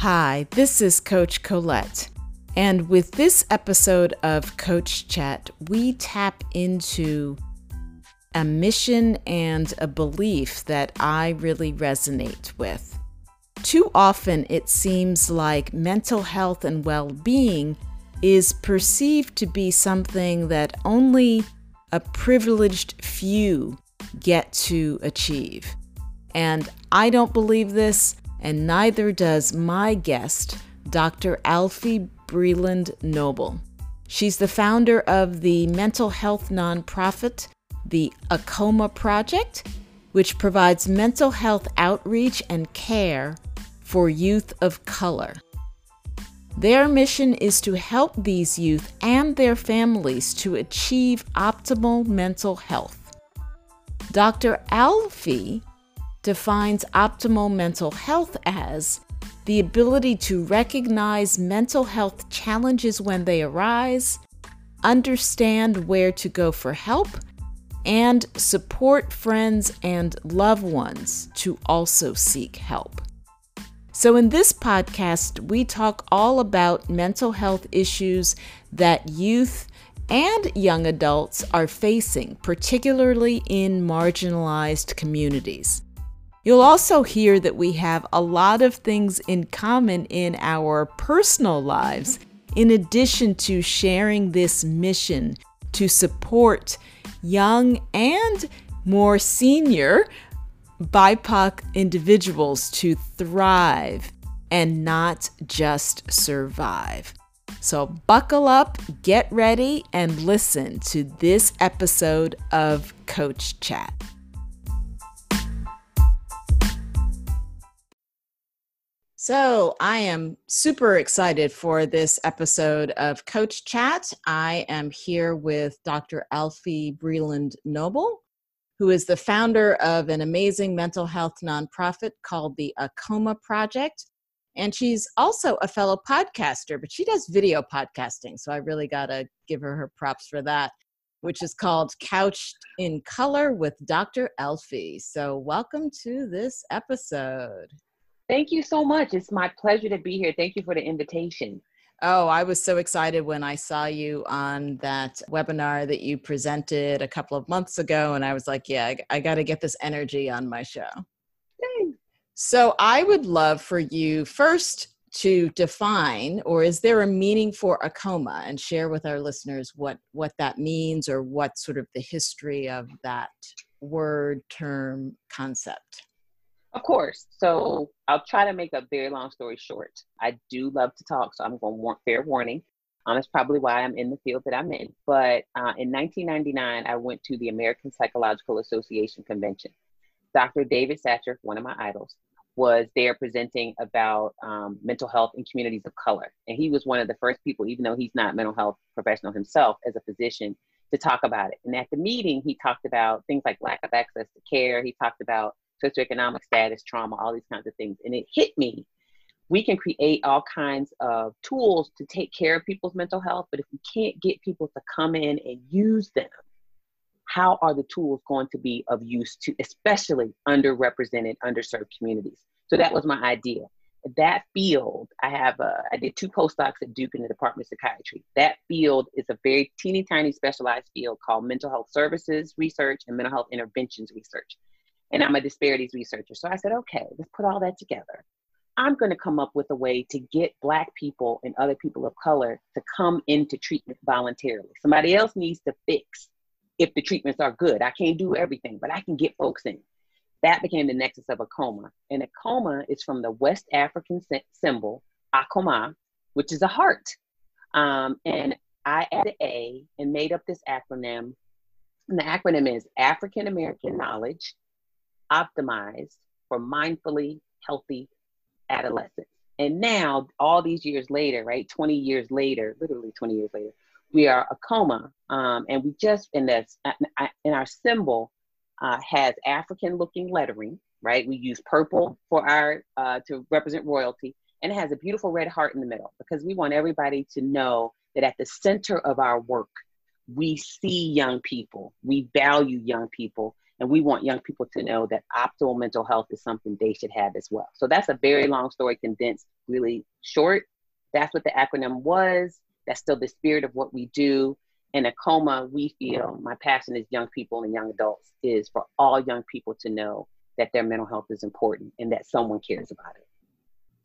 Hi, this is Coach Colette. And with this episode of Coach Chat, we tap into a mission and a belief that I really resonate with. Too often, it seems like mental health and well being is perceived to be something that only a privileged few get to achieve. And I don't believe this, and neither does my guest, Dr. Alfiee Breland Noble. She's the founder of the mental health nonprofit, the AAKOMA Project, which provides mental health outreach and care for youth of color. Their mission is to help these youth and their families to achieve optimal mental health. Dr. Alfiee defines optimal mental health as the ability to recognize mental health challenges when they arise, understand where to go for help, and support friends and loved ones to also seek help. So, in this podcast, we talk all about mental health issues that youth and young adults are facing, particularly in marginalized communities. You'll also hear that we have a lot of things in common in our personal lives, in addition to sharing this mission to support young and more senior BIPOC individuals to thrive and not just survive. So, buckle up, get ready, and listen to this episode of Coach Chat. So, I am super excited for this episode of Coach Chat. I am here with Dr. Alfiee Breland Noble, who is the founder of an amazing mental health nonprofit called the AAKOMA Project. And she's also a fellow podcaster, but she does video podcasting. So I really got to give her her props for that, which is called Couched in Color with Dr. Alfiee. So welcome to this episode. Thank you so much. It's my pleasure to be here. Thank you for the invitation. Oh, I was so excited when I saw you on that webinar that you presented a couple of months ago. And I was like, yeah, I, I got to get this energy on my show. Thanks. So I would love for you first to define, or is there a meaning for AAKOMA, and share with our listeners what, what that means or what sort of the history of that word, term, concept? Of course. So I'll try to make a very long story short. I do love to talk, so I'm going to want fair warning. Um, that's probably why I'm in the field that I'm in. But uh, in 1999, I went to the American Psychological Association convention. Dr. David Satcher, one of my idols, was there presenting about um, mental health in communities of color. And he was one of the first people, even though he's not mental health professional himself as a physician, to talk about it. And at the meeting, he talked about things like lack of access to care. He talked about socioeconomic status, trauma, all these kinds of things. And it hit me. We can create all kinds of tools to take care of people's mental health, but if we can't get people to come in and use them, how are the tools going to be of use to especially underrepresented, underserved communities? So that was my idea. That field, I have, I did two postdocs at Duke in the Department of Psychiatry. That field is a very teeny tiny specialized field called mental health services research and mental health interventions research and I'm a disparities researcher. So I said, okay, let's put all that together. I'm going to come up with a way to get Black people and other people of color to come into treatment voluntarily. Somebody else needs to fix if the treatments are good. I can't do everything, but I can get folks in. That became the nexus of AAKOMA. And AAKOMA is from the West African symbol, Akoma, which is a heart. Um, and I added A and made up this acronym. And the acronym is African American Knowledge, optimized for mindfully healthy adolescence. And now, all these years later, right, 20 years later, literally 20 years later, we are AAKOMA. Um, and we just, in this, in our symbol, uh, has African looking lettering, right? We use purple for our, uh, to represent royalty. And it has a beautiful red heart in the middle because we want everybody to know that at the center of our work, we see young people, we value young people, and we want young people to know that optimal mental health is something they should have as well. So that's a very long story condensed really short. That's what the acronym was. That's still the spirit of what we do. In AAKOMA, we feel my passion as young people and young adults is for all young people to know that their mental health is important and that someone cares about it.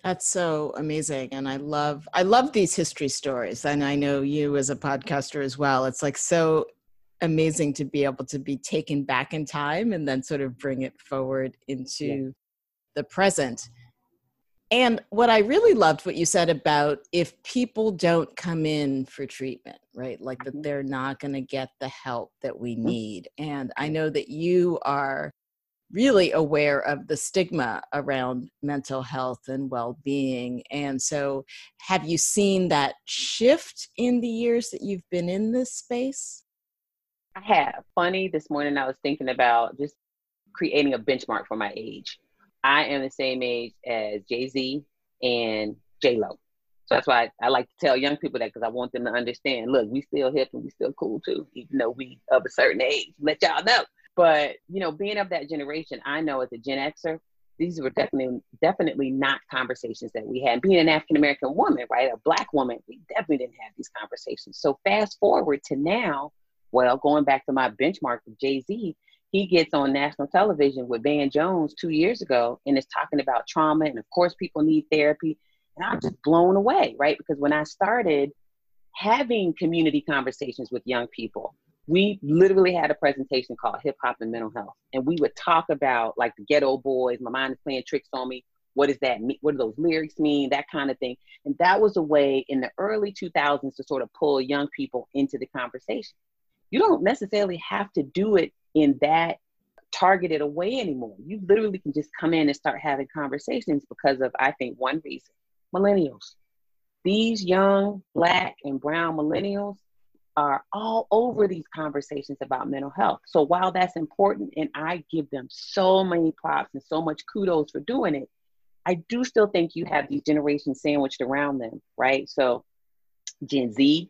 That's so amazing. And I love I love these history stories. And I know you as a podcaster as well. It's like so amazing to be able to be taken back in time and then sort of bring it forward into yeah. the present. And what I really loved what you said about if people don't come in for treatment, right? Like that mm-hmm. they're not going to get the help that we mm-hmm. need. And I know that you are really aware of the stigma around mental health and well-being and so have you seen that shift in the years that you've been in this space i have funny this morning i was thinking about just creating a benchmark for my age i am the same age as jay-z and j-lo so that's why I, I like to tell young people that because I want them to understand. Look, we still hip and we still cool too, even though we of a certain age. Let y'all know. But you know, being of that generation, I know as a Gen Xer, these were definitely definitely not conversations that we had. Being an African American woman, right, a black woman, we definitely didn't have these conversations. So fast forward to now, well, going back to my benchmark of Jay Z, he gets on national television with Van Jones two years ago and is talking about trauma, and of course, people need therapy. And I'm just blown away, right? Because when I started having community conversations with young people, we literally had a presentation called Hip Hop and Mental Health. And we would talk about like the Geto Boys, my mind is playing tricks on me. What does that mean? What do those lyrics mean? That kind of thing. And that was a way in the early 2000s to sort of pull young people into the conversation. You don't necessarily have to do it in that targeted a way anymore. You literally can just come in and start having conversations because of, I think, one reason millennials. These young black and brown millennials are all over these conversations about mental health. So while that's important, and I give them so many props and so much kudos for doing it, I do still think you have these generations sandwiched around them, right? So Gen Z,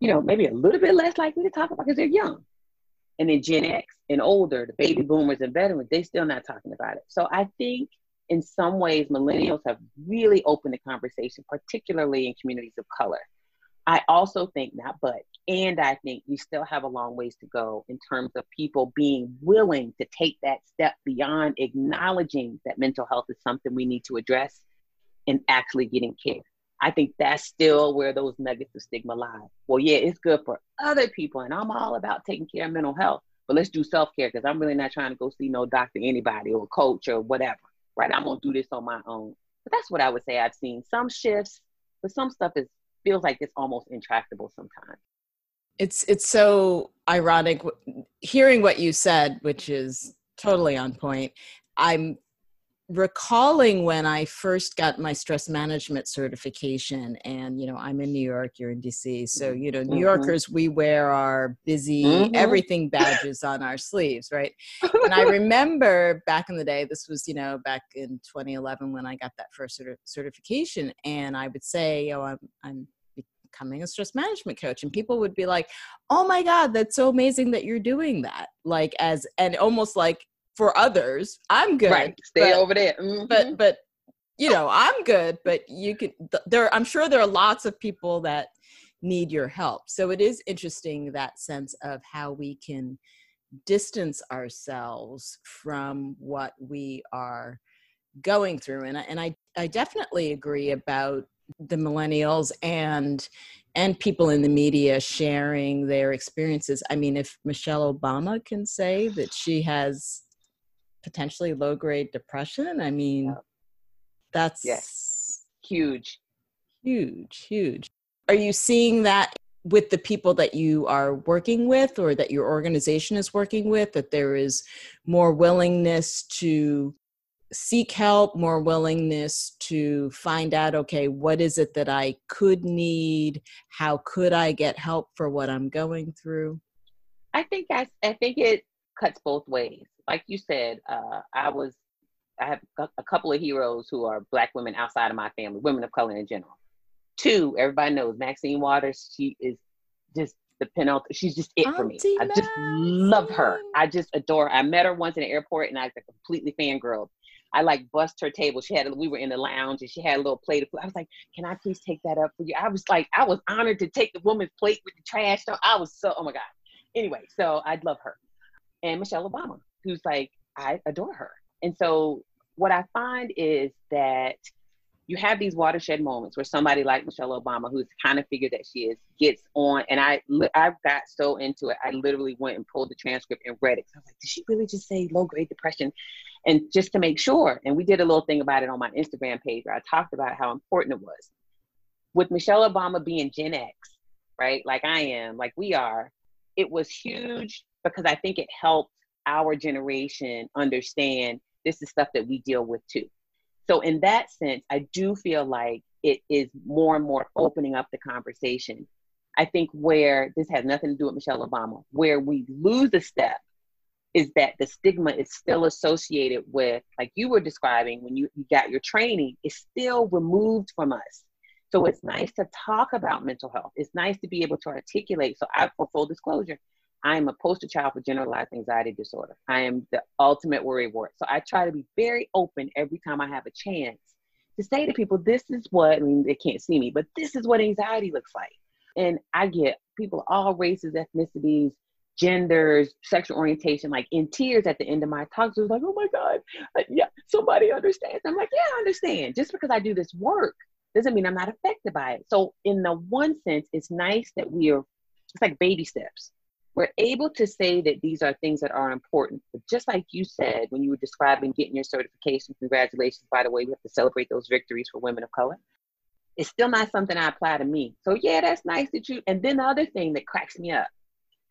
you know, maybe a little bit less likely to talk about because they're young. And then Gen X and older, the baby boomers and veterans, they still not talking about it. So I think in some ways, millennials have really opened the conversation, particularly in communities of color. I also think not but, and I think we still have a long ways to go in terms of people being willing to take that step beyond acknowledging that mental health is something we need to address and actually getting care. I think that's still where those nuggets of stigma lie. Well, yeah, it's good for other people, and I'm all about taking care of mental health, but let's do self care because I'm really not trying to go see no doctor, anybody, or coach or whatever, right? I'm gonna do this on my own. But that's what I would say. I've seen some shifts, but some stuff is feels like it's almost intractable sometimes. It's it's so ironic hearing what you said, which is totally on point. I'm recalling when I first got my stress management certification, and you know, I'm in New York, you're in DC. So, you know, New mm-hmm. Yorkers, we wear our busy mm-hmm. everything badges on our sleeves, right? and I remember back in the day, this was, you know, back in 2011 when I got that first certi- certification, and I would say, oh, I'm, I'm becoming a stress management coach and people would be like oh my god that's so amazing that you're doing that like as and almost like for others i'm good right stay but, over there mm-hmm. but but you know i'm good but you can there i'm sure there are lots of people that need your help so it is interesting that sense of how we can distance ourselves from what we are going through and I, and I I definitely agree about the millennials and and people in the media sharing their experiences. I mean, if Michelle Obama can say that she has potentially low grade depression, I mean, yeah. that's yes. huge. Huge, huge. Are you seeing that with the people that you are working with or that your organization is working with, that there is more willingness to seek help, more willingness to find out, okay, what is it that I could need? How could I get help for what I'm going through? I think I, I think it cuts both ways. Like you said, uh, I was I have a couple of heroes who are black women outside of my family, women of color in general. Two, everybody knows Maxine Waters. She is just the penultimate. She's just it for me. I just love her. I just adore. Her. I met her once in the airport, and I was like completely fangirl. I like bust her table. She had we were in the lounge and she had a little plate of food. I was like, "Can I please take that up for you?" I was like, I was honored to take the woman's plate with the trash. So I was so oh my god. Anyway, so I'd love her, and Michelle Obama, who's like I adore her. And so what I find is that you have these watershed moments where somebody like Michelle Obama, who's kind of figured that she is, gets on. And I, I got so into it, I literally went and pulled the transcript and read it. I was like, did she really just say low grade depression? And just to make sure, and we did a little thing about it on my Instagram page where I talked about how important it was. With Michelle Obama being Gen X, right, like I am, like we are, it was huge because I think it helped our generation understand this is stuff that we deal with too so in that sense, I do feel like it is more and more opening up the conversation. I think where this has nothing to do with Michelle Obama, where we lose a step is that the stigma is still associated with, like you were describing when you, you got your training, is still removed from us. So it's nice to talk about mental health. It's nice to be able to articulate. So I, for full disclosure, I am a poster child for generalized anxiety disorder. I am the ultimate worry wart. So I try to be very open every time I have a chance to say to people, this is what, I mean, they can't see me, but this is what anxiety looks like. And I get people all races, ethnicities, genders, sexual orientation, like in tears at the end of my talks. It was like, oh my God, yeah, somebody understands. I'm like, yeah, I understand. Just because I do this work doesn't mean I'm not affected by it. So in the one sense, it's nice that we are, it's like baby steps we're able to say that these are things that are important. But just like you said when you were describing getting your certification, congratulations, by the way, we have to celebrate those victories for women of color. It's still not something I apply to me. So, yeah, that's nice that you. And then the other thing that cracks me up,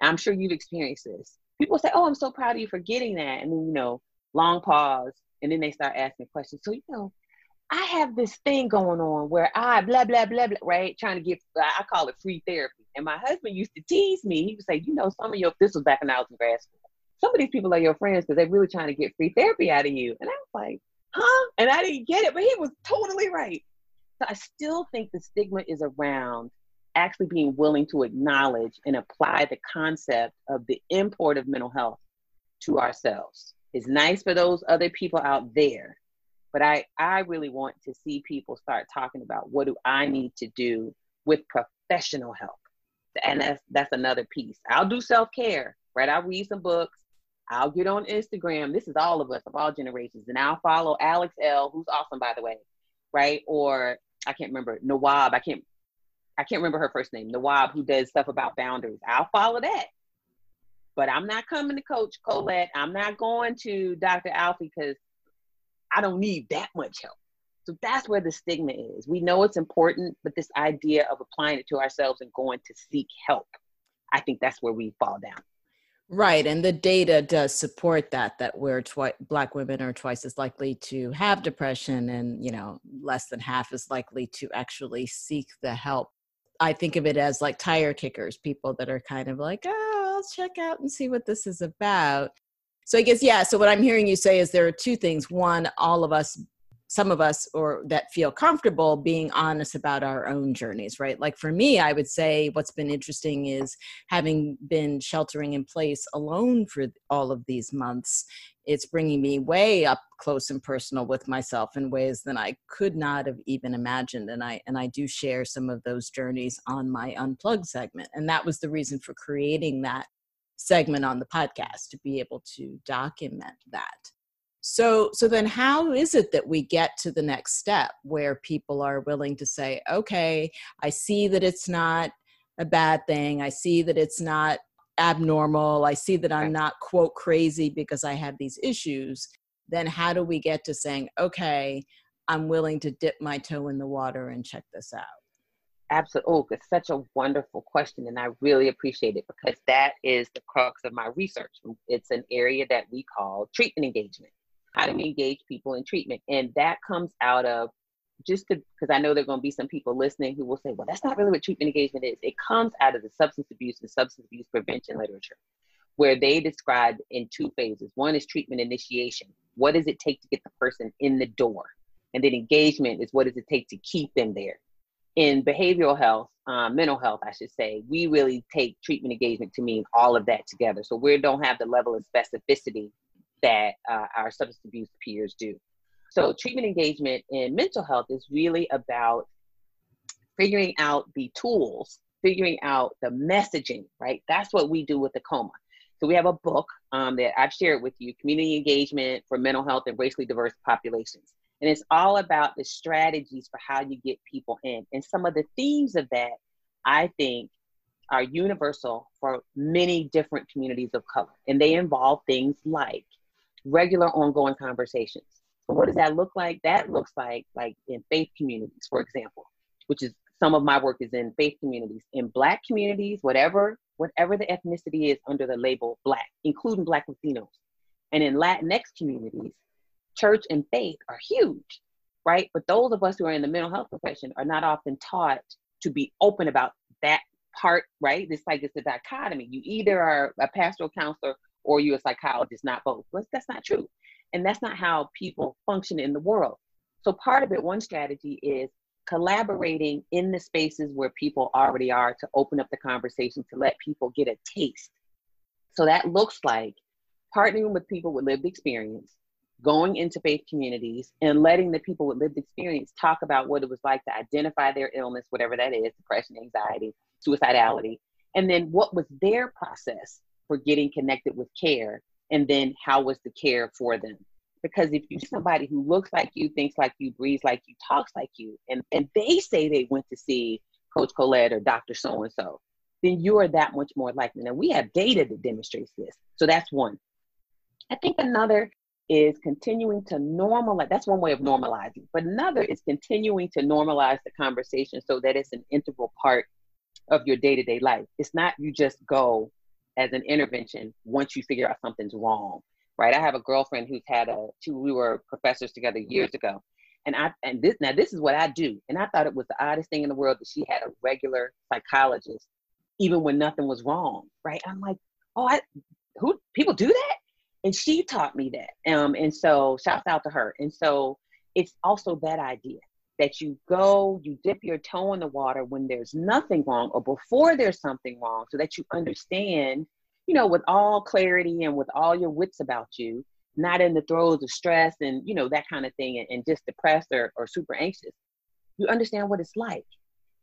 I'm sure you've experienced this. People say, Oh, I'm so proud of you for getting that. And then, you know, long pause. And then they start asking questions. So, you know, I have this thing going on where I blah blah blah blah right, trying to get I call it free therapy. And my husband used to tease me. He would say, you know, some of your this was back when I was in grad school. Some of these people are your friends because they're really trying to get free therapy out of you. And I was like, huh? And I didn't get it, but he was totally right. So I still think the stigma is around actually being willing to acknowledge and apply the concept of the import of mental health to ourselves. It's nice for those other people out there but I, I really want to see people start talking about what do I need to do with professional help. And that's that's another piece. I'll do self-care, right? I'll read some books. I'll get on Instagram. This is all of us of all generations. And I'll follow Alex Elle, who's awesome by the way, right? Or I can't remember Tawwab. I can't I can't remember her first name. Tawwab, who does stuff about boundaries. I'll follow that. But I'm not coming to Coach Colette. I'm not going to Dr. Alfiee because I don't need that much help. So that's where the stigma is. We know it's important, but this idea of applying it to ourselves and going to seek help, I think that's where we fall down. Right, and the data does support that that where twi- black women are twice as likely to have depression and, you know, less than half as likely to actually seek the help. I think of it as like tire kickers, people that are kind of like, "Oh, I'll check out and see what this is about." So i guess yeah so what i'm hearing you say is there are two things. One all of us some of us or that feel comfortable being honest about our own journeys right? Like for me i would say what's been interesting is having been sheltering in place alone for all of these months it's bringing me way up close and personal with myself in ways that i could not have even imagined. And i and i do share some of those journeys on my unplugged segment. And that was the reason for creating that segment on the podcast to be able to document that. So so then how is it that we get to the next step where people are willing to say okay i see that it's not a bad thing. I see that it's not abnormal. I see that i'm not quote crazy because i have these issues then how do we get to saying okay i'm willing to dip my toe in the water and check this out Absolutely. Oh, it's such a wonderful question. And I really appreciate it because that is the crux of my research. It's an area that we call treatment engagement. How do we engage people in treatment? And that comes out of just because I know there are going to be some people listening who will say, well, that's not really what treatment engagement is. It comes out of the substance abuse and substance abuse prevention literature, where they describe in two phases. One is treatment initiation. What does it take to get the person in the door? And then engagement is what does it take to keep them there? In behavioral health, um, mental health, I should say, we really take treatment engagement to mean all of that together. So we don't have the level of specificity that uh, our substance abuse peers do. So treatment engagement in mental health is really about figuring out the tools, figuring out the messaging, right? That's what we do with the AAKOMA. So we have a book um, that I've shared with you, Community Engagement for Mental Health and Racially Diverse Populations. And it's all about the strategies for how you get people in. And some of the themes of that, I think, are universal for many different communities of color. And they involve things like regular ongoing conversations. What does that look like? That looks like like in faith communities, for example, which is some of my work is in faith communities. In black communities, whatever whatever the ethnicity is under the label black, including black Latinos. And in Latinx communities, church and faith are huge, right? But those of us who are in the mental health profession are not often taught to be open about that part, right? It's like it's a dichotomy. You either are a pastoral counselor or you're a psychologist, not both. But that's not true. And that's not how people function in the world. So part of it, one strategy is collaborating in the spaces where people already are to open up the conversation to let people get a taste. So that looks like partnering with people with lived experience, going into faith communities and letting the people with lived experience talk about what it was like to identify their illness, whatever that is depression, anxiety, suicidality, and then what was their process for getting connected with care, and then how was the care for them. Because if you somebody who looks like you, thinks like you, breathes like you, talks like you, and, and they say they went to see Coach Colette or Dr. So and so, then you are that much more likely. Now, we have data that demonstrates this. So that's one. I think another is continuing to normalize. That's one way of normalizing. But another is continuing to normalize the conversation so that it's an integral part of your day to day life. It's not you just go as an intervention once you figure out something's wrong, right? I have a girlfriend who's had a two. We were professors together years ago, and I and this now this is what I do, and I thought it was the oddest thing in the world that she had a regular psychologist, even when nothing was wrong, right? I'm like, oh, I who people do that? And she taught me that. Um, and so shouts out to her. And so it's also that idea that you go, you dip your toe in the water when there's nothing wrong or before there's something wrong, so that you understand, you know, with all clarity and with all your wits about you, not in the throes of stress and you know that kind of thing and, and just depressed or, or super anxious. You understand what it's like.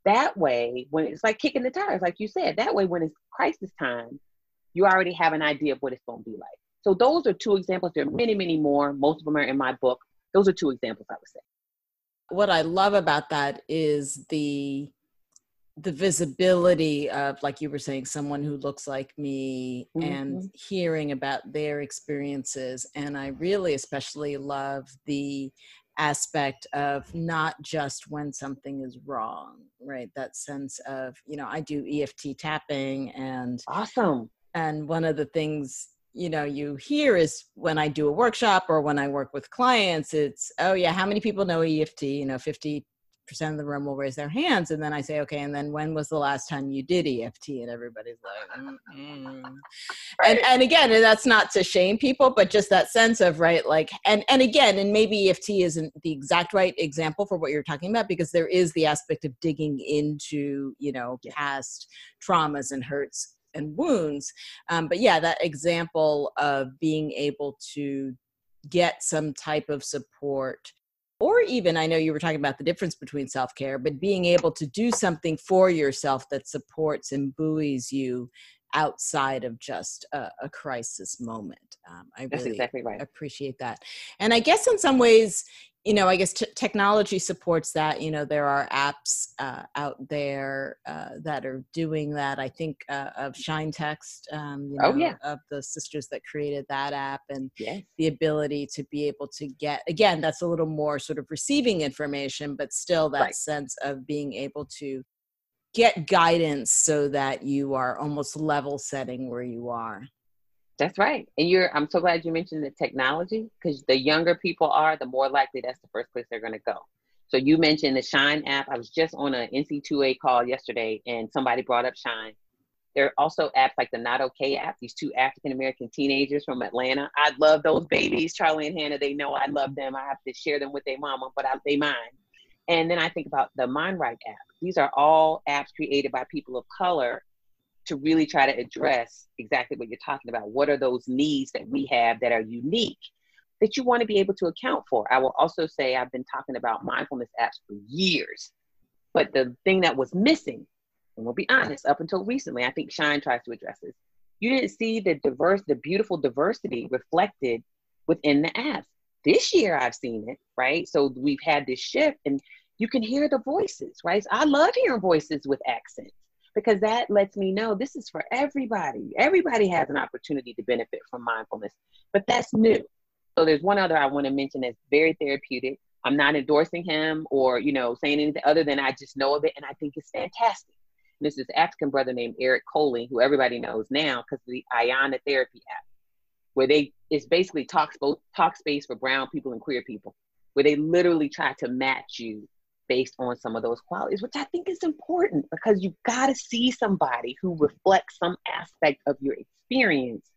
That way, when it's like kicking the tires, like you said, that way when it's crisis time, you already have an idea of what it's gonna be like. So those are two examples. There are many, many more. Most of them are in my book. Those are two examples I would say. What I love about that is the the visibility of like you were saying someone who looks like me mm-hmm. and hearing about their experiences and i really especially love the aspect of not just when something is wrong right that sense of you know i do eft tapping and awesome and one of the things you know you hear is when i do a workshop or when i work with clients it's oh yeah how many people know eft you know 50 percent of the room will raise their hands and then i say okay and then when was the last time you did eft and everybody's like mm right. and and again and that's not to shame people but just that sense of right like and and again and maybe eft isn't the exact right example for what you're talking about because there is the aspect of digging into you know past traumas and hurts and wounds. Um, but yeah, that example of being able to get some type of support or even i know you were talking about the difference between self-care but being able to do something for yourself that supports and buoys you outside of just a, a crisis moment um, i That's really exactly right. appreciate that and i guess in some ways you know, I guess t- technology supports that. You know, there are apps uh, out there uh, that are doing that. I think uh, of Shine Text, um, you know, oh, yeah. of the sisters that created that app, and yes. the ability to be able to get again, that's a little more sort of receiving information, but still that right. sense of being able to get guidance so that you are almost level setting where you are. That's right. And you're I'm so glad you mentioned the technology because the younger people are, the more likely that's the first place they're gonna go. So you mentioned the Shine app. I was just on an NCAA call yesterday and somebody brought up Shine. There are also apps like the Not Okay app, these two African American teenagers from Atlanta. I love those babies, Charlie and Hannah. They know I love them. I have to share them with their mama, but I, they mine. And then I think about the MindRight app. These are all apps created by people of color to really try to address exactly what you're talking about. What are those needs that we have that are unique that you want to be able to account for? I will also say I've been talking about mindfulness apps for years, but the thing that was missing, and we'll be honest, up until recently, I think Shine tries to address this. You didn't see the diverse, the beautiful diversity reflected within the apps. This year I've seen it, right? So we've had this shift and you can hear the voices, right? So I love hearing voices with accents because that lets me know this is for everybody. Everybody has an opportunity to benefit from mindfulness, but that's new. So there's one other I want to mention that's very therapeutic. I'm not endorsing him or you know saying anything other than I just know of it and I think it's fantastic. And this is African brother named Eric Coly, who everybody knows now because of the Ayana Therapy app, where they it's basically talk, talk space for brown people and queer people, where they literally try to match you based on some of those qualities, which I think is important because you've got to see somebody who reflects some aspect of your experience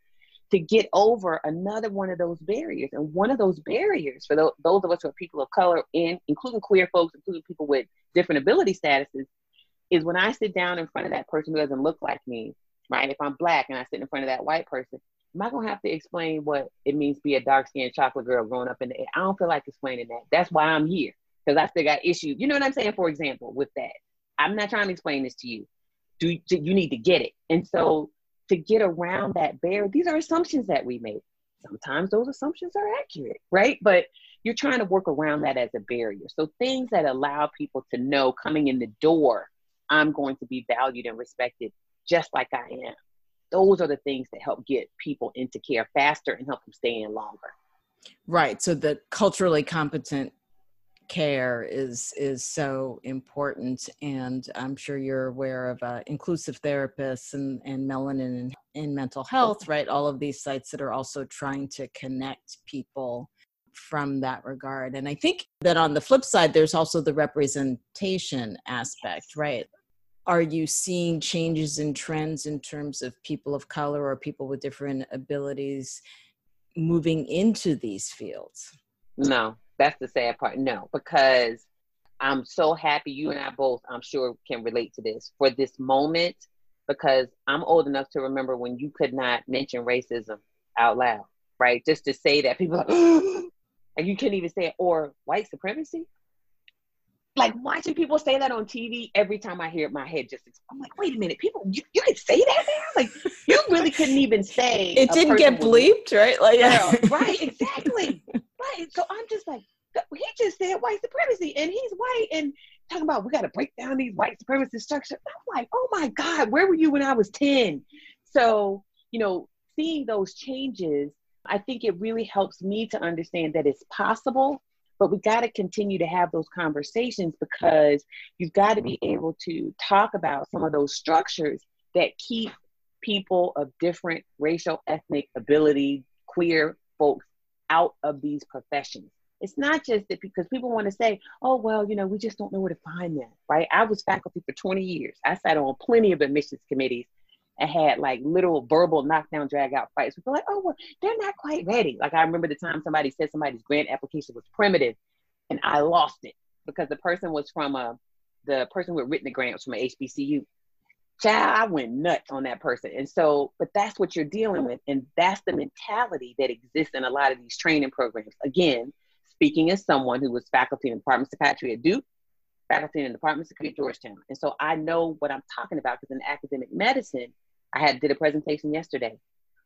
to get over another one of those barriers. And one of those barriers for those, those of us who are people of color, and including queer folks, including people with different ability statuses, is when I sit down in front of that person who doesn't look like me, right? If I'm black and I sit in front of that white person, am I gonna have to explain what it means to be a dark skinned chocolate girl growing up in the I don't feel like explaining that. That's why I'm here because I still got issues. You know what I'm saying? For example, with that, I'm not trying to explain this to you. Do you need to get it? And so to get around that barrier, these are assumptions that we make. Sometimes those assumptions are accurate, right? But you're trying to work around that as a barrier. So things that allow people to know coming in the door, I'm going to be valued and respected just like I am. Those are the things that help get people into care faster and help them stay in longer. Right. So the culturally competent care is is so important and i'm sure you're aware of uh, inclusive therapists and and melanin in, in mental health right? All of these sites that are also trying to connect people from that regard and i think that on the flip side there's also the representation aspect right? Are you seeing changes in trends in terms of people of color or people with different abilities moving into these fields? No that's the sad part. No, because I'm so happy you and I both, I'm sure, can relate to this for this moment because I'm old enough to remember when you could not mention racism out loud, right? Just to say that people like, and you couldn't even say it, or white supremacy. Like watching people say that on TV every time I hear it, my head just I'm like, wait a minute, people, you, you can say that now? Like you really couldn't even say it didn't get bleeped, right? Like yeah, right, exactly. Right. So I'm just like, he just said white supremacy and he's white and talking about we got to break down these white supremacist structures. I'm like, oh my God, where were you when I was 10? So, you know, seeing those changes, I think it really helps me to understand that it's possible, but we got to continue to have those conversations because you've got to be able to talk about some of those structures that keep people of different racial, ethnic ability, queer folks out of these professions. It's not just that because people want to say, oh, well, you know, we just don't know where to find them, right? I was faculty for 20 years. I sat on plenty of admissions committees and had like little verbal knockdown, drag out fights. People like, oh, well, they're not quite ready. Like I remember the time somebody said somebody's grant application was primitive and I lost it because the person was from a, the person who had written the grant was from a HBCU child, I went nuts on that person. And so, but that's what you're dealing with. And that's the mentality that exists in a lot of these training programs. Again, speaking as someone who was faculty in the Department of Psychiatry at Duke, faculty in the Department of Psychiatry at Georgetown. And so I know what I'm talking about because in academic medicine, I had did a presentation yesterday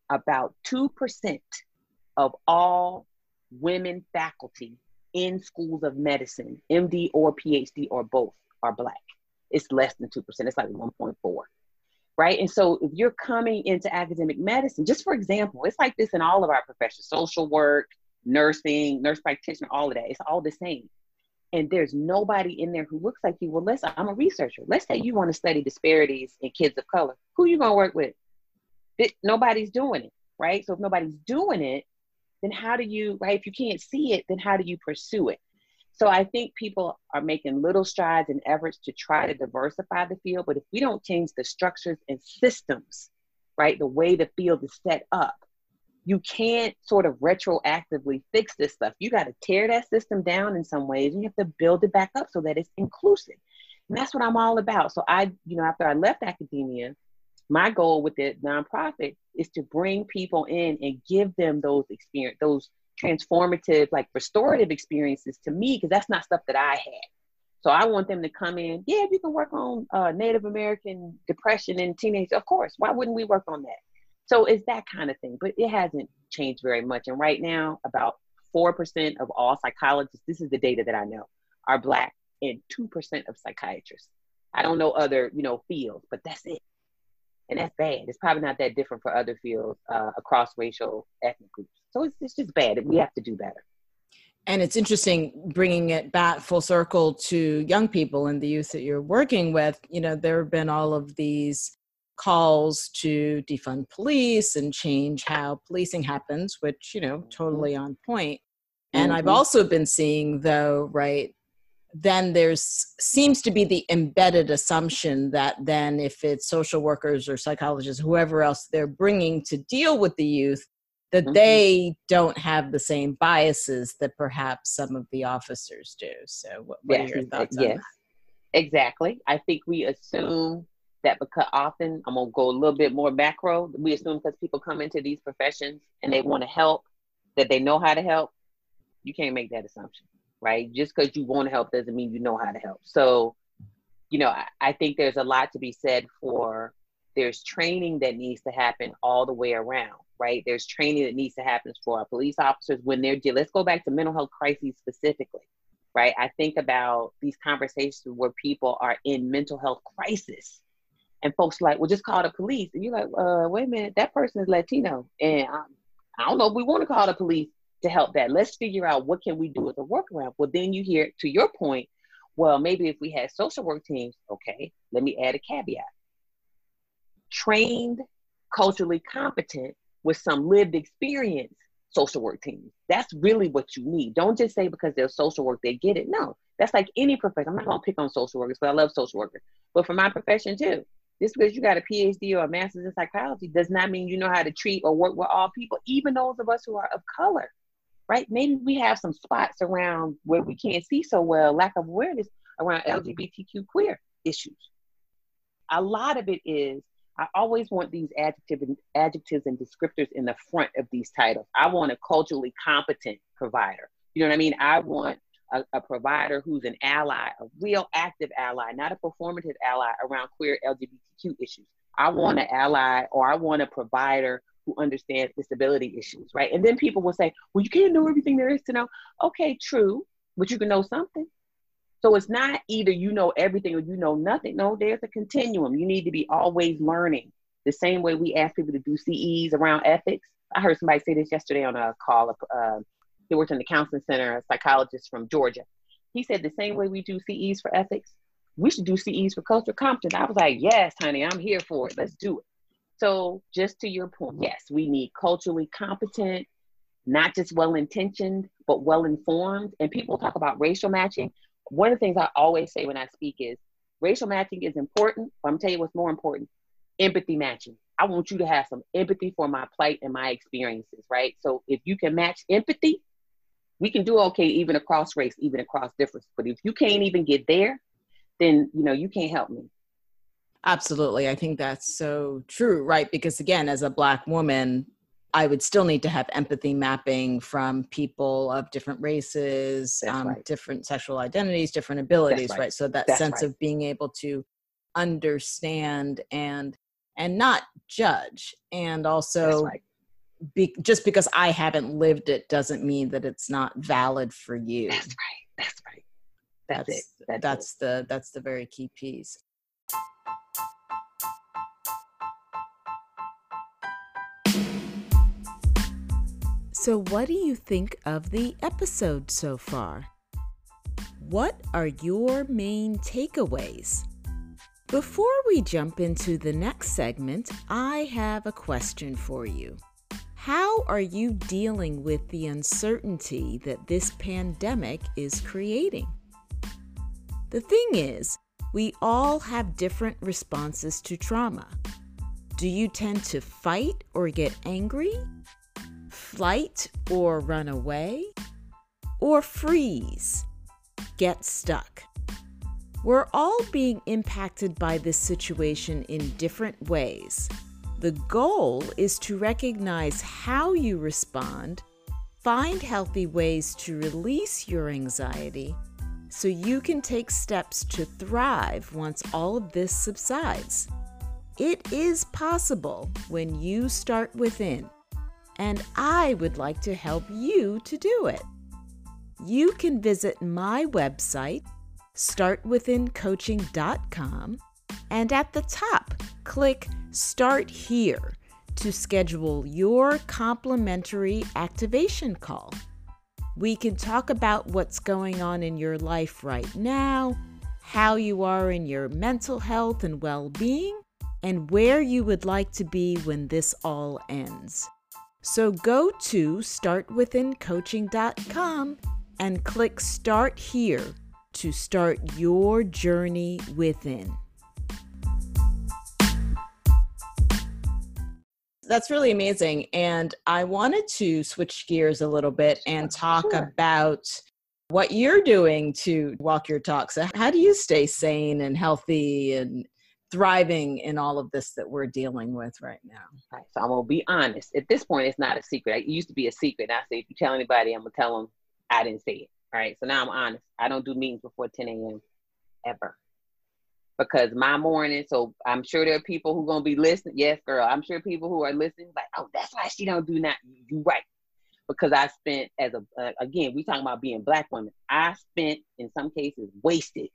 about 2% of all women faculty in schools of medicine, MD or PhD or both, are Black it's less than 2%. It's like 1.4. Right. And so if you're coming into academic medicine, just for example, it's like this in all of our professions social work, nursing, nurse practitioner, all of that. It's all the same. And there's nobody in there who looks like you. Well, let's, I'm a researcher. Let's say you want to study disparities in kids of color. Who you going to work with? It, nobody's doing it. Right. So if nobody's doing it, then how do you, right? If you can't see it, then how do you pursue it? So I think people are making little strides and efforts to try to diversify the field. But if we don't change the structures and systems, right, the way the field is set up, you can't sort of retroactively fix this stuff. You got to tear that system down in some ways and you have to build it back up so that it's inclusive. And that's what I'm all about. So I, you know, after I left academia, my goal with the nonprofit is to bring people in and give them those experience, those transformative, like restorative experiences to me, because that's not stuff that I had. So I want them to come in. Yeah, if you can work on uh, Native American depression in teenage, Of course. Why wouldn't we work on that? So it's that kind of thing. But it hasn't changed very much. And right now, about 4% of all psychologists, this is the data that I know, are Black and 2% of psychiatrists. I don't know other, you know, fields, but that's it. And that's bad. It's probably not that different for other fields uh, across racial ethnic groups. So it's, it's just bad. We have to do better. And it's interesting bringing it back full circle to young people and the youth that you're working with. You know, there have been all of these calls to defund police and change how policing happens, which, you know, mm-hmm. totally on point. And mm-hmm. I've also been seeing, though, right, then there's seems to be the embedded assumption that then if it's social workers or psychologists whoever else they're bringing to deal with the youth that mm-hmm. they don't have the same biases that perhaps some of the officers do so what, what yes, are your thoughts on that? yes exactly i think we assume that because often i'm going to go a little bit more macro we assume because people come into these professions and they want to help that they know how to help you can't make that assumption right? Just because you want to help doesn't mean you know how to help. So, you know, I, I think there's a lot to be said for there's training that needs to happen all the way around, right? There's training that needs to happen for our police officers when they're, let's go back to mental health crises specifically, right? I think about these conversations where people are in mental health crisis and folks like, well, just call the police. And you're like, uh, wait a minute, that person is Latino. And um, I don't know if we want to call the police to help that. Let's figure out what can we do as a workaround. Well, then you hear to your point, well, maybe if we had social work teams, okay, let me add a caveat. Trained, culturally competent with some lived experience social work teams. That's really what you need. Don't just say because they're social work, they get it. No, that's like any profession. I'm not gonna pick on social workers, but I love social workers. But for my profession too, just because you got a PhD or a master's in psychology does not mean you know how to treat or work with all people, even those of us who are of color right? Maybe we have some spots around where we can't see so well, lack of awareness around LGBTQ queer issues. A lot of it is I always want these adjectives and, adjectives and descriptors in the front of these titles. I want a culturally competent provider. You know what I mean? I want a, a, provider who's an ally, a real active ally, not a performative ally around queer LGBTQ issues. I want an ally or I want a provider who understands disability issues, right? And then people will say, well, you can't know everything there is to know. Okay, true, but you can know something. So it's not either you know everything or you know nothing. No, there's a continuum. You need to be always learning. The same way we ask people to do CEs around ethics. I heard somebody say this yesterday on a call. Uh, he works in the counseling center, a psychologist from Georgia. He said the same way we do CEs for ethics, we should do CEs for cultural competence. I was like, yes, honey, I'm here for it. Let's do it. So, just to your point, mm-hmm. yes, we need culturally competent, not just well intentioned, but well informed. And people talk about racial matching. One of the things I always say when I speak is racial matching is important, but I'm telling you what's more important empathy matching. I want you to have some empathy for my plight and my experiences, right? So, if you can match empathy, we can do okay even across race, even across difference. But if you can't even get there, then you know you can't help me. Absolutely. I think that's so true, right? Because again, as a Black woman, I would still need to have empathy mapping from people of different races, um, right. different sexual identities, different abilities, right. right. So that that's sense right. of being able to understand and and not judge, and also be, just because I haven't lived it doesn't mean that it's not valid for you. That's right. That's right. That's, that's it. That's, that's it. the that's the very key piece. So, what do you think of the episode so far? What are your main takeaways? Before we jump into the next segment, I have a question for you. How are you dealing with the uncertainty that this pandemic is creating? The thing is, we all have different responses to trauma. Do you tend to fight or get angry? Flight or run away, or freeze, get stuck. We're all being impacted by this situation in different ways. The goal is to recognize how you respond, find healthy ways to release your anxiety so you can take steps to thrive once all of this subsides. It is possible when you start within, and I would like to help you to do it. You can visit my website, startwithincoaching.com, and at the top, click Start Here to schedule your complimentary activation call. We can talk about what's going on in your life right now, how you are in your mental health and well being, and where you would like to be when this all ends. So go to startwithincoaching.com and click Start Here to start your journey within. That's really amazing. And I wanted to switch gears a little bit and talk sure. about what you're doing to walk your talk. So, how do you stay sane and healthy and thriving in all of this that we're dealing with right now. Right. So I'm gonna be honest. At this point, it's not a secret. It used to be a secret. I say if you tell anybody, I'm gonna tell them I didn't say it. All right. So now I'm honest. I don't do meetings before 10 a.m. ever. Because my morning, so I'm sure there are people who gonna be listening. Yes, girl. I'm sure people who are listening, like, oh, that's why she don't do that. You right. Because I spent as a uh, again, we talking about being black women. I spent in some cases wasted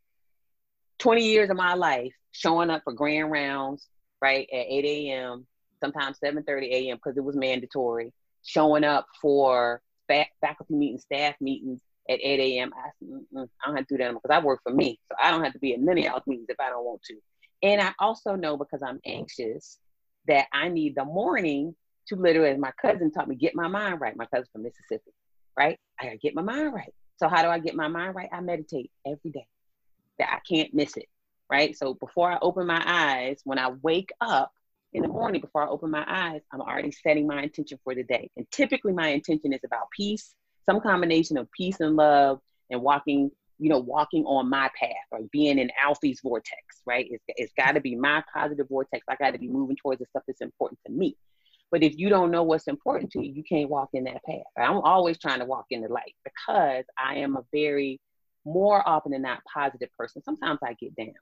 20 years of my life showing up for grand rounds, right, at 8 a.m., sometimes 7.30 a.m. because it was mandatory, showing up for faculty meetings, staff meetings at 8 a.m. I, I don't have to do that because I work for me. So I don't have to be in many of y'all's meetings if I don't want to. And I also know because I'm anxious that I need the morning to literally, as my cousin taught me, get my mind right. My cousin from Mississippi, right? I gotta get my mind right. So how do I get my mind right? I meditate every day that I can't miss it, right? So before I open my eyes, when I wake up in the morning, before I open my eyes, I'm already setting my intention for the day. And typically my intention is about peace, some combination of peace and love and walking, you know, walking on my path or being in Alfiee's vortex, right? It's, it's got to be my positive vortex. I got to be moving towards the stuff that's important to me. But if you don't know what's important to you, you can't walk in that path. I'm always trying to walk in the light because I am a very more often than not positive person. Sometimes I get down.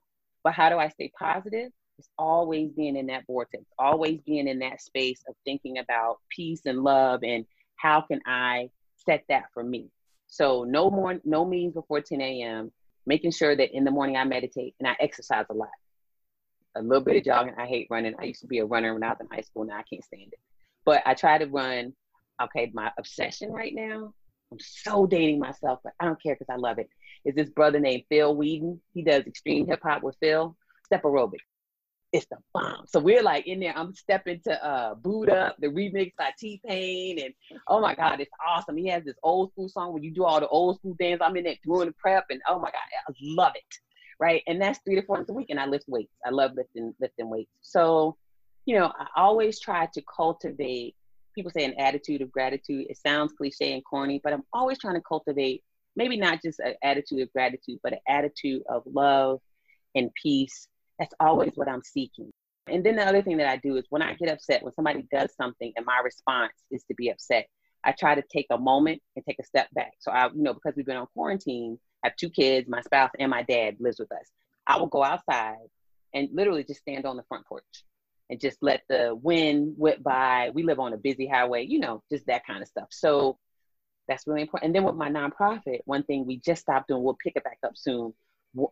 But how do I stay positive? It's always being in that vortex, always being in that space of thinking about peace and love and how can I set that for me. So no more no meetings before 10 a.m. Making sure that in the morning I meditate and I exercise a lot. A little bit of jogging. I hate running. I used to be a runner when I was in high school. Now I can't stand it. But I try to run. Okay, my obsession right now. I'm so dating myself, but I don't care because I love it is this brother named Phil Whedon. He does extreme hip hop with Phil. Step aerobic. It's the bomb. So we're like in there. I'm stepping to uh Boot Up, the remix by T Pain, and oh my god, it's awesome. He has this old school song where you do all the old school dance. I'm in there doing the prep, and oh my god, I love it. Right, and that's three to four times a week, and I lift weights. I love lifting lifting weights. So, you know, I always try to cultivate. People say an attitude of gratitude. It sounds cliche and corny, but I'm always trying to cultivate maybe not just an attitude of gratitude, but an attitude of love and peace. That's always what I'm seeking. And then the other thing that I do is when I get upset, when somebody does something and my response is to be upset, I try to take a moment and take a step back. So I, you know, because we've been on quarantine, I have two kids, my spouse and my dad lives with us. I will go outside and literally just stand on the front porch and just let the wind whip by. We live on a busy highway, you know, just that kind of stuff. So that's really important. And then with my nonprofit, one thing we just stopped doing, we'll pick it back up soon.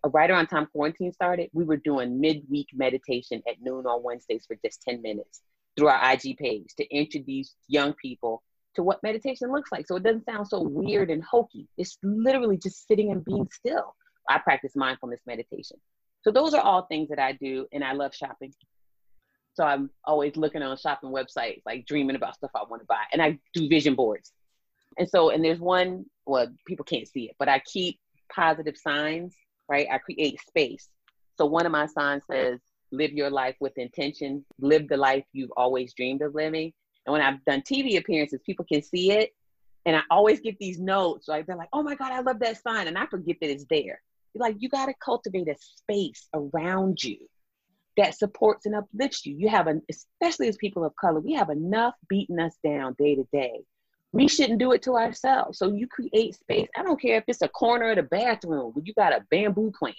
Right around time quarantine started, we were doing midweek meditation at noon on Wednesdays for just 10 minutes through our IG page to introduce young people to what meditation looks like. So it doesn't sound so weird and hokey. It's literally just sitting and being still. I practice mindfulness meditation. So those are all things that I do, and I love shopping. So I'm always looking on shopping websites, like dreaming about stuff I want to buy. And I do vision boards. And so, and there's one, well, people can't see it, but I keep positive signs, right? I create space. So one of my signs says, live your life with intention, live the life you've always dreamed of living. And when I've done TV appearances, people can see it. And I always get these notes, like they're like, oh my God, I love that sign. And I forget that it's there. You're like, you got to cultivate a space around you that supports and uplifts you. You have an, especially as people of color, we have enough beating us down day to day. We shouldn't do it to ourselves. So you create space. I don't care if it's a corner of the bathroom where you got a bamboo plant.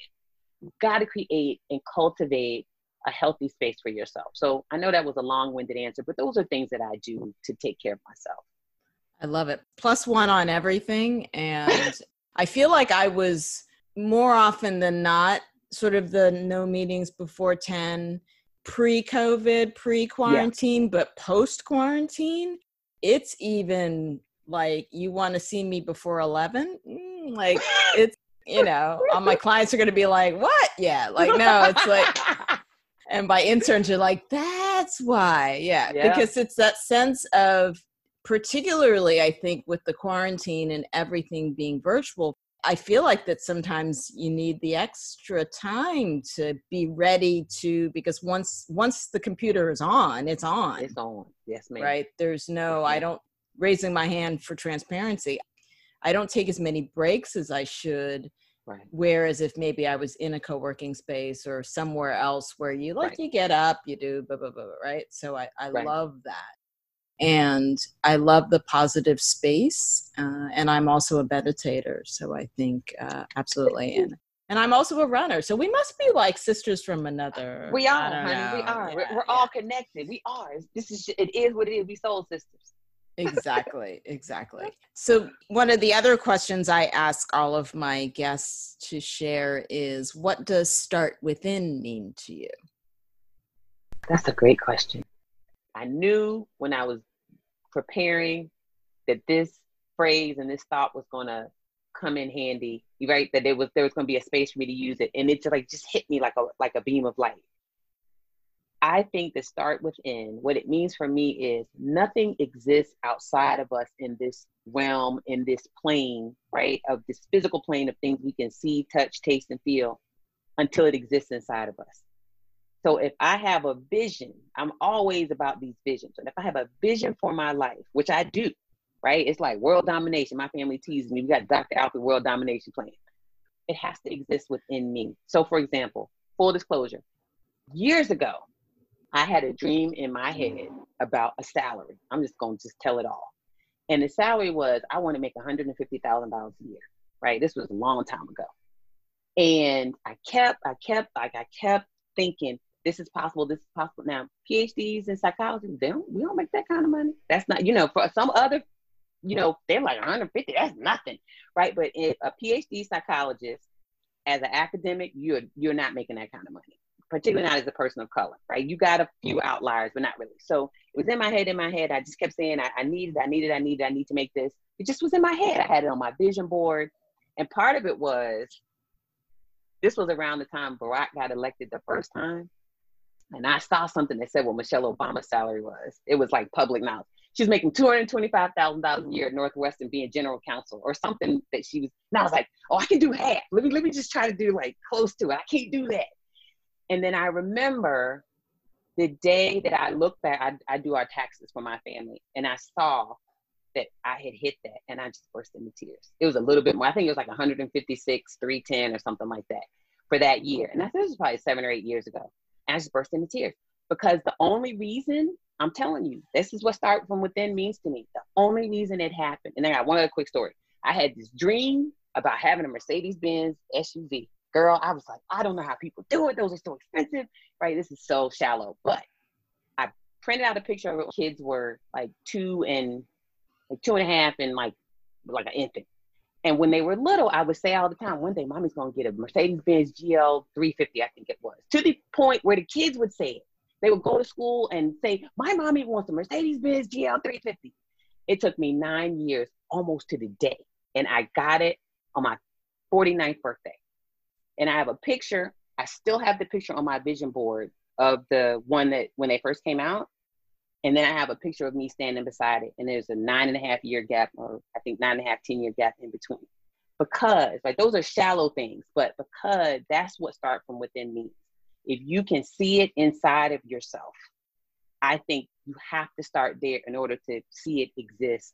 You've got to create and cultivate a healthy space for yourself. So I know that was a long-winded answer, but those are things that I do to take care of myself. I love it. Plus one on everything. And I feel like I was more often than not sort of the no meetings before 10 pre-COVID, pre-quarantine, but post-quarantine, it's even like you want to see me before 11 mm, like it's you know all my clients are going to be like what? Yeah like no it's like and by interns you're like that's why. Yeah, yeah, because it's that sense of particularly i think with the quarantine and everything being virtual i feel like that sometimes you need the extra time to be ready to because once once the computer is on it's on it's on yes ma'am right there's no yes, i don't raising my hand for transparency i don't take as many breaks as i should Right. Whereas if maybe I was in a co-working space or somewhere else where you like right. you get up, you do blah blah blah, right? So I, I right. love that. And I love the positive space. Uh, and I'm also a meditator. So I think uh, absolutely. And and I'm also a runner. So we must be like sisters from another. We are, honey. Know. We are. Yeah, we're, we're yeah. all connected. We are. This is it is what it is. We soul sisters exactly exactly so one of the other questions i ask all of my guests to share is what does start within mean to you that's a great question i knew when i was preparing that this phrase and this thought was going to come in handy right that there was there was going to be a space for me to use it and it just like just hit me like a like a beam of light I think to start within, what it means for me is nothing exists outside of us in this realm, in this plane, right? Of this physical plane of things we can see, touch, taste, and feel until it exists inside of us. So if I have a vision, I'm always about these visions. And if I have a vision for my life, which I do, right? It's like world domination. My family teases me. We got Dr. Alfiee's world domination plan. It has to exist within me. So for example, full disclosure, years ago, I had a dream in my head about a salary. I'm just going to just tell it all. And the salary was I want to make $150,000 a year, right? This was a long time ago. And I kept, I kept, like, I kept thinking, this is possible, this is possible. Now, PhDs in psychology, they don't, we don't make that kind of money. That's not, you know, for some other, you know, they're like 150, that's nothing, right? But if a PhD psychologist, as an academic, you're you're not making that kind of money particularly not as a person of color, right? You got a few mm-hmm. outliers, but not really. So it was in my head, in my head. I just kept saying, I, I needed, I needed, I needed, I need to make this. It just was in my head. I had it on my vision board. And part of it was, this was around the time Barack got elected the first time. And I saw something that said what Michelle Obama's salary was. It was like public knowledge. She's making $225,000 a year at Northwestern being general counsel or something that she was. And I was like, oh, I can do half. Let me, let me just try to do like close to it. I can't do that. And then I remember the day that I looked back, I, I do our taxes for my family, and I saw that I had hit that, and I just burst into tears. It was a little bit more. I think it was like 156, 310, or something like that for that year. And I was probably seven or eight years ago. And I just burst into tears because the only reason I'm telling you, this is what start from within means to me. The only reason it happened, and I got one other quick story. I had this dream about having a Mercedes Benz SUV girl, I was like, I don't know how people do it. Those are so expensive, right? This is so shallow. But I printed out a picture of what kids were like two and like two and a half and like like an infant. And when they were little, I would say all the time, one day mommy's gonna get a Mercedes Benz GL 350, I think it was, to the point where the kids would say it. They would go to school and say, My mommy wants a Mercedes Benz GL 350. It took me nine years, almost to the day. And I got it on my 49th birthday and I have a picture. I still have the picture on my vision board of the one that when they first came out. And then I have a picture of me standing beside it. And there's a nine and a half year gap, or I think nine and a half, 10 year gap in between. Because, like, those are shallow things, but because that's what start from within means. If you can see it inside of yourself, I think You have to start there in order to see it exist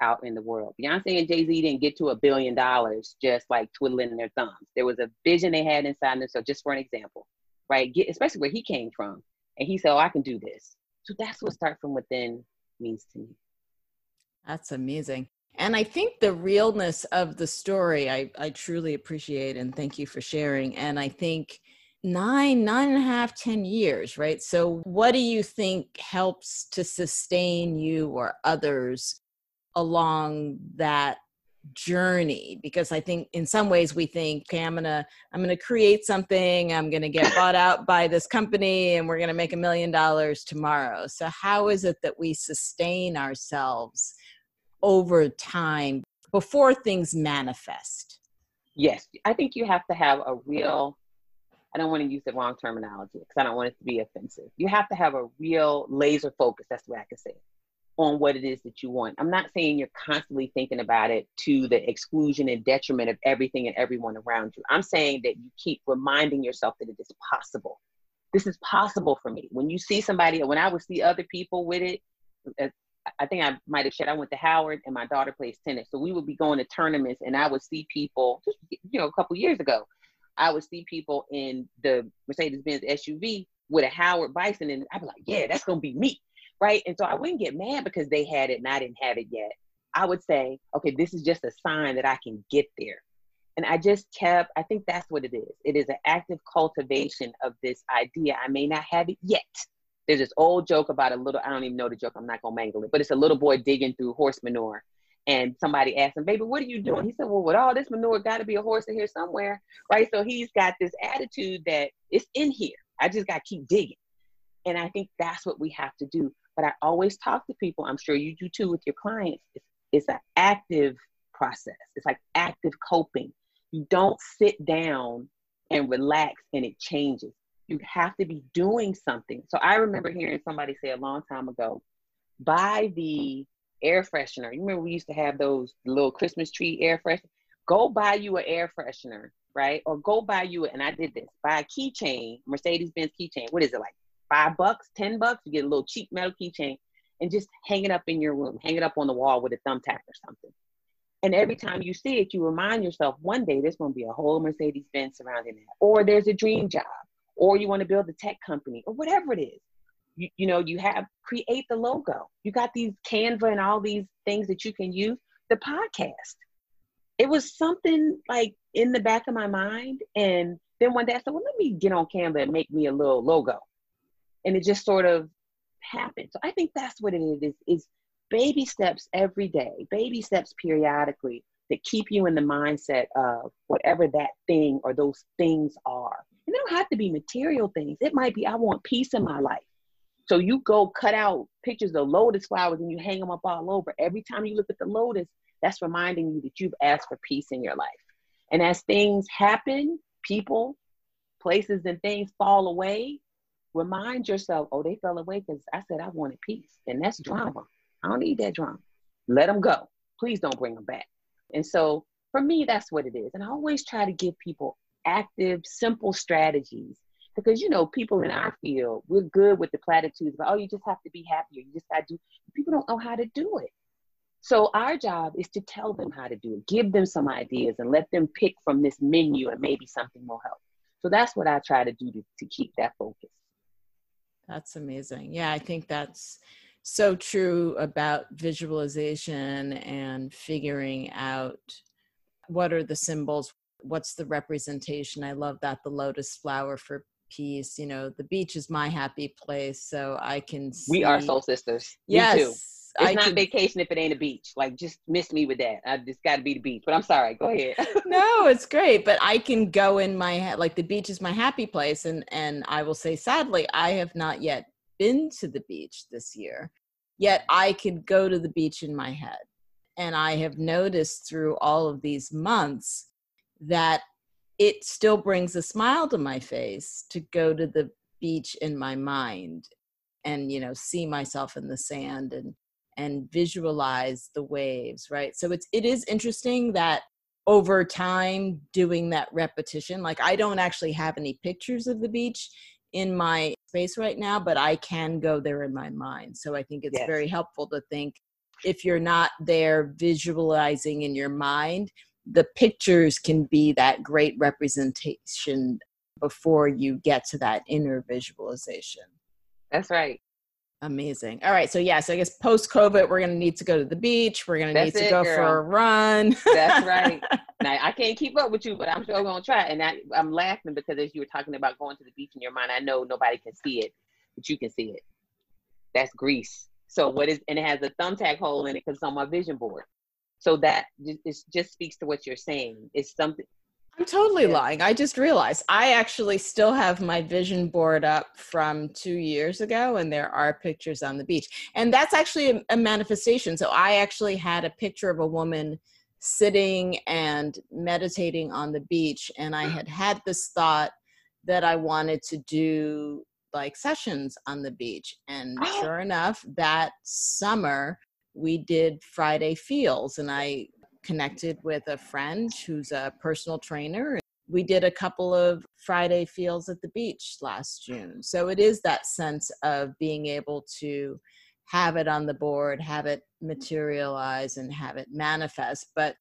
out in the world. Beyonce and Jay Z didn't get to a billion dollars just like twiddling their thumbs. There was a vision they had inside them. So, just for an example, right? Get, especially where he came from. And he said, Oh, I can do this. So, that's what start from within means to me. That's amazing. And I think the realness of the story, I, I truly appreciate and thank you for sharing. And I think nine, nine and a half, ten years, right? So, what do you think helps to sustain you or others along that journey because i think in some ways we think okay i'm gonna i'm gonna create something i'm gonna get bought out by this company and we're gonna make a million dollars tomorrow. So how is it that we sustain ourselves over time before things manifest? Yes i think you have to have a real i don't want to use the wrong terminology because i don't want it to be offensive. You have to have a real laser focus that's the way i can say it on what it is that you want. I'm not saying you're constantly thinking about it to the exclusion and detriment of everything and everyone around you. I'm saying that you keep reminding yourself that it is possible. This is possible for me. When you see somebody, when I would see other people with it, uh, I think I might have said I went to Howard and my daughter plays tennis. So we would be going to tournaments and I would see people, you know, a couple years ago, I would see people in the Mercedes Benz SUV with a Howard Bison and I'd be like, yeah, that's going to be me right? And so I wouldn't get mad because they had it and I didn't have it yet. I would say, okay, this is just a sign that I can get there. And I just kept, I think that's what it is. It is an active cultivation of this idea. I may not have it yet. There's this old joke about a little, I don't even know the joke, I'm not gonna mangle it, but it's a little boy digging through horse manure. And somebody asked him, baby, what are you doing? He said, well, with all this manure, got to be a horse in here somewhere, right? So he's got this attitude that it's in here. I just got to keep digging. And I think that's what we have to do. But I always talk to people, I'm sure you do too with your clients. It's, it's an active process, it's like active coping. You don't sit down and relax and it changes. You have to be doing something. So I remember hearing somebody say a long time ago buy the air freshener. You remember we used to have those little Christmas tree air freshener? Go buy you an air freshener, right? Or go buy you, and I did this, buy a keychain, Mercedes Benz keychain. What is it like? Five bucks, ten bucks, you get a little cheap metal keychain and just hang it up in your room, hang it up on the wall with a thumbtack or something. And every time you see it, you remind yourself one day there's going to be a whole Mercedes Benz surrounding that, or there's a dream job, or you want to build a tech company, or whatever it is. You, you know, you have create the logo. You got these Canva and all these things that you can use. The podcast. It was something like in the back of my mind. And then one day I said, well, let me get on Canva and make me a little logo and it just sort of happened. So I think that's what it is, is baby steps every day, baby steps periodically that keep you in the mindset of whatever that thing or those things are. And they don't have to be material things. It might be, I want peace in my life. So you go cut out pictures of lotus flowers and you hang them up all over. Every time you look at the lotus, that's reminding you that you've asked for peace in your life. And as things happen, people, places, and things fall away, remind yourself, oh, they fell away because I said I wanted peace. And that's mm-hmm. drama. I don't need that drama. Let them go. Please don't bring them back. And so for me, that's what it is. And I always try to give people active, simple strategies because, you know, people in our field, we're good with the platitudes about, oh, you just have to be happy you just got to do. People don't know how to do it. So our job is to tell them how to do it, give them some ideas and let them pick from this menu and maybe something will help. So that's what I try to do to, to keep that focus. That's amazing. Yeah, I think that's so true about visualization and figuring out what are the symbols, what's the representation. I love that the lotus flower for peace. You know, the beach is my happy place, so I can. See... We are soul sisters. Yes, it's I not can... vacation if it ain't a beach. Like, just miss me with that. I just got to be the beach. But I'm sorry. Go ahead. no, it's great. But I can go in my head. Like the beach is my happy place, and and I will say, sadly, I have not yet been to the beach this year. Yet I can go to the beach in my head, and I have noticed through all of these months that it still brings a smile to my face to go to the beach in my mind and you know see myself in the sand and and visualize the waves right so it's it is interesting that over time doing that repetition like i don't actually have any pictures of the beach in my space right now, but I can go there in my mind. So I think it's yes. very helpful to think if you're not there visualizing in your mind, the pictures can be that great representation before you get to that inner visualization. That's right. Amazing. All right. So, yeah, so I guess post COVID, we're going to need to go to the beach. We're going to need to it, go girl. for a run. That's right. now, I can't keep up with you, but I'm still going to try. And I, I'm laughing because as you were talking about going to the beach in your mind, I know nobody can see it, but you can see it. That's Greece. So, what is, and it has a thumbtack hole in it because it's on my vision board. So, that it just speaks to what you're saying. It's something, I'm totally yeah. lying. I just realized I actually still have my vision board up from two years ago, and there are pictures on the beach. And that's actually a, a, manifestation. So I actually had a picture of a woman sitting and meditating on the beach, and I had had this thought that I wanted to do like sessions on the beach. And oh. sure enough, that summer, we did Friday Feels, and I connected with a friend who's a personal trainer. We did a couple of Friday feels at the beach last June. So it is that sense of being able to have it on the board, have it materialize, and have it manifest. But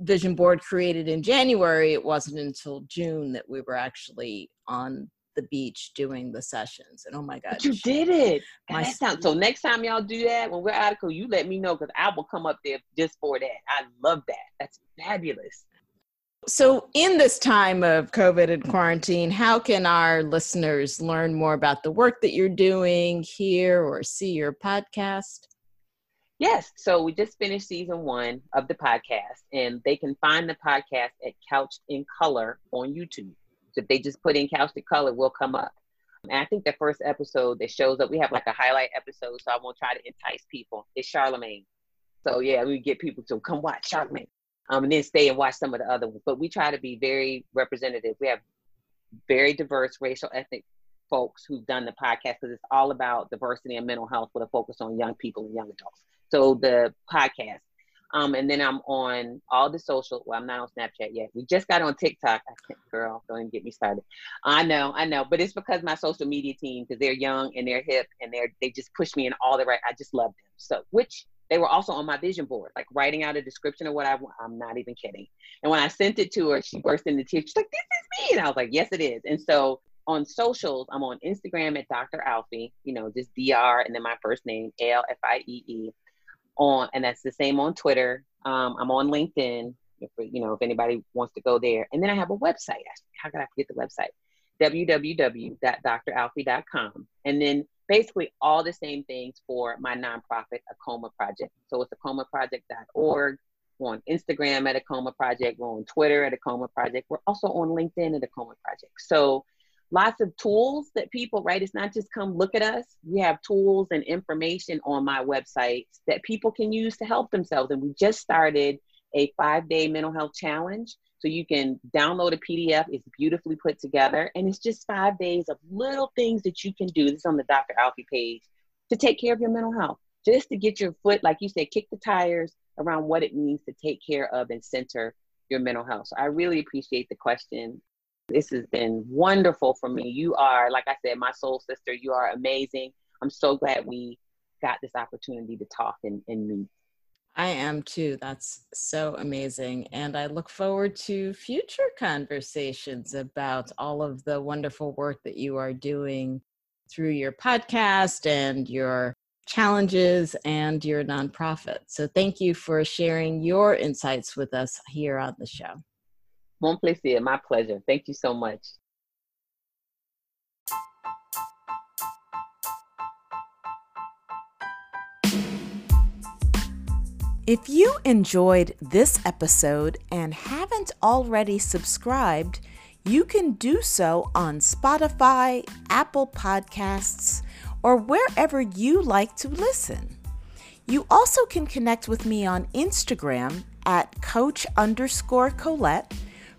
vision board created in January, it wasn't until June that we were actually on the beach doing the sessions. And oh my God. you did it. My sound, so next time y'all do that, when we're article, you let me know because I will come up there just for that. I love that. That's fabulous. So, in this time of COVID and quarantine, how can our listeners learn more about the work that you're doing here or see your podcast? Yes. So, we just finished season one of the podcast, and they can find the podcast at Couched in Color on YouTube. If they just put in Couched in Color, will come up. And I think the first episode that shows up, we have like a highlight episode, so I won't try to entice people. It's Charlamagne. So yeah, we get people to come watch Charlamagne. Um, and then stay and watch some of the other ones. But we try to be very representative. We have very diverse racial ethnic folks who've done the podcast because it's all about diversity and mental health with a focus on young people and young adults. So the podcast um, and then I'm on all the social. Well, I'm not on Snapchat yet. We just got on TikTok. I can't, girl, don't even get me started. I know, I know, but it's because my social media team, because they're young and they're hip and they're they just push me in all the right. I just love them. So, which they were also on my vision board, like writing out a description of what I want. I'm not even kidding. And when I sent it to her, she burst into tears. She's like, "This is me," and I was like, "Yes, it is." And so on socials, I'm on Instagram at Dr. Alfiee, you know, just Dr. and then my first name, L F I E E on, and that's the same on Twitter. Um, I'm on LinkedIn. If, you know, if anybody wants to go there, and then I have a website. How could I forget the website? www.dralfiee.com, and then basically all the same things for my nonprofit AAKOMA Project. So it's aakomaproject.org. We're on Instagram at AAKOMA Project. We're on Twitter at AAKOMA Project. We're also on LinkedIn at AAKOMA Project. So lots of tools that people, right? It's not just come look at us. We have tools and information on my website that people can use to help themselves. And we just started a five day mental health challenge. So you can download a PDF. It's beautifully put together. And it's just five days of little things that you can do. This is on the Dr. Alfiee page to take care of your mental health. Just to get your foot, like you said, kick the tires around what it means to take care of and center your mental health. So I really appreciate the question. This has been wonderful for me. You are, like I said, my soul sister. You are amazing. I'm so glad we got this opportunity to talk and, and meet. I am too. That's so amazing. And I look forward to future conversations about all of the wonderful work that you are doing through your podcast and your challenges and your nonprofit. So thank you for sharing your insights with us here on the show. Bon plaisir. My pleasure. Thank you so much. If you enjoyed this episode and haven't already subscribed, you can do so on Spotify, Apple Podcasts, or wherever you like to listen. You also can connect with me on Instagram at coach underscore Coly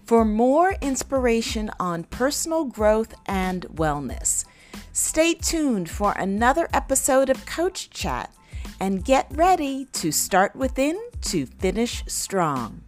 for more inspiration on personal growth and wellness. Stay tuned for another episode of Coach Chat and get ready to start within to finish strong.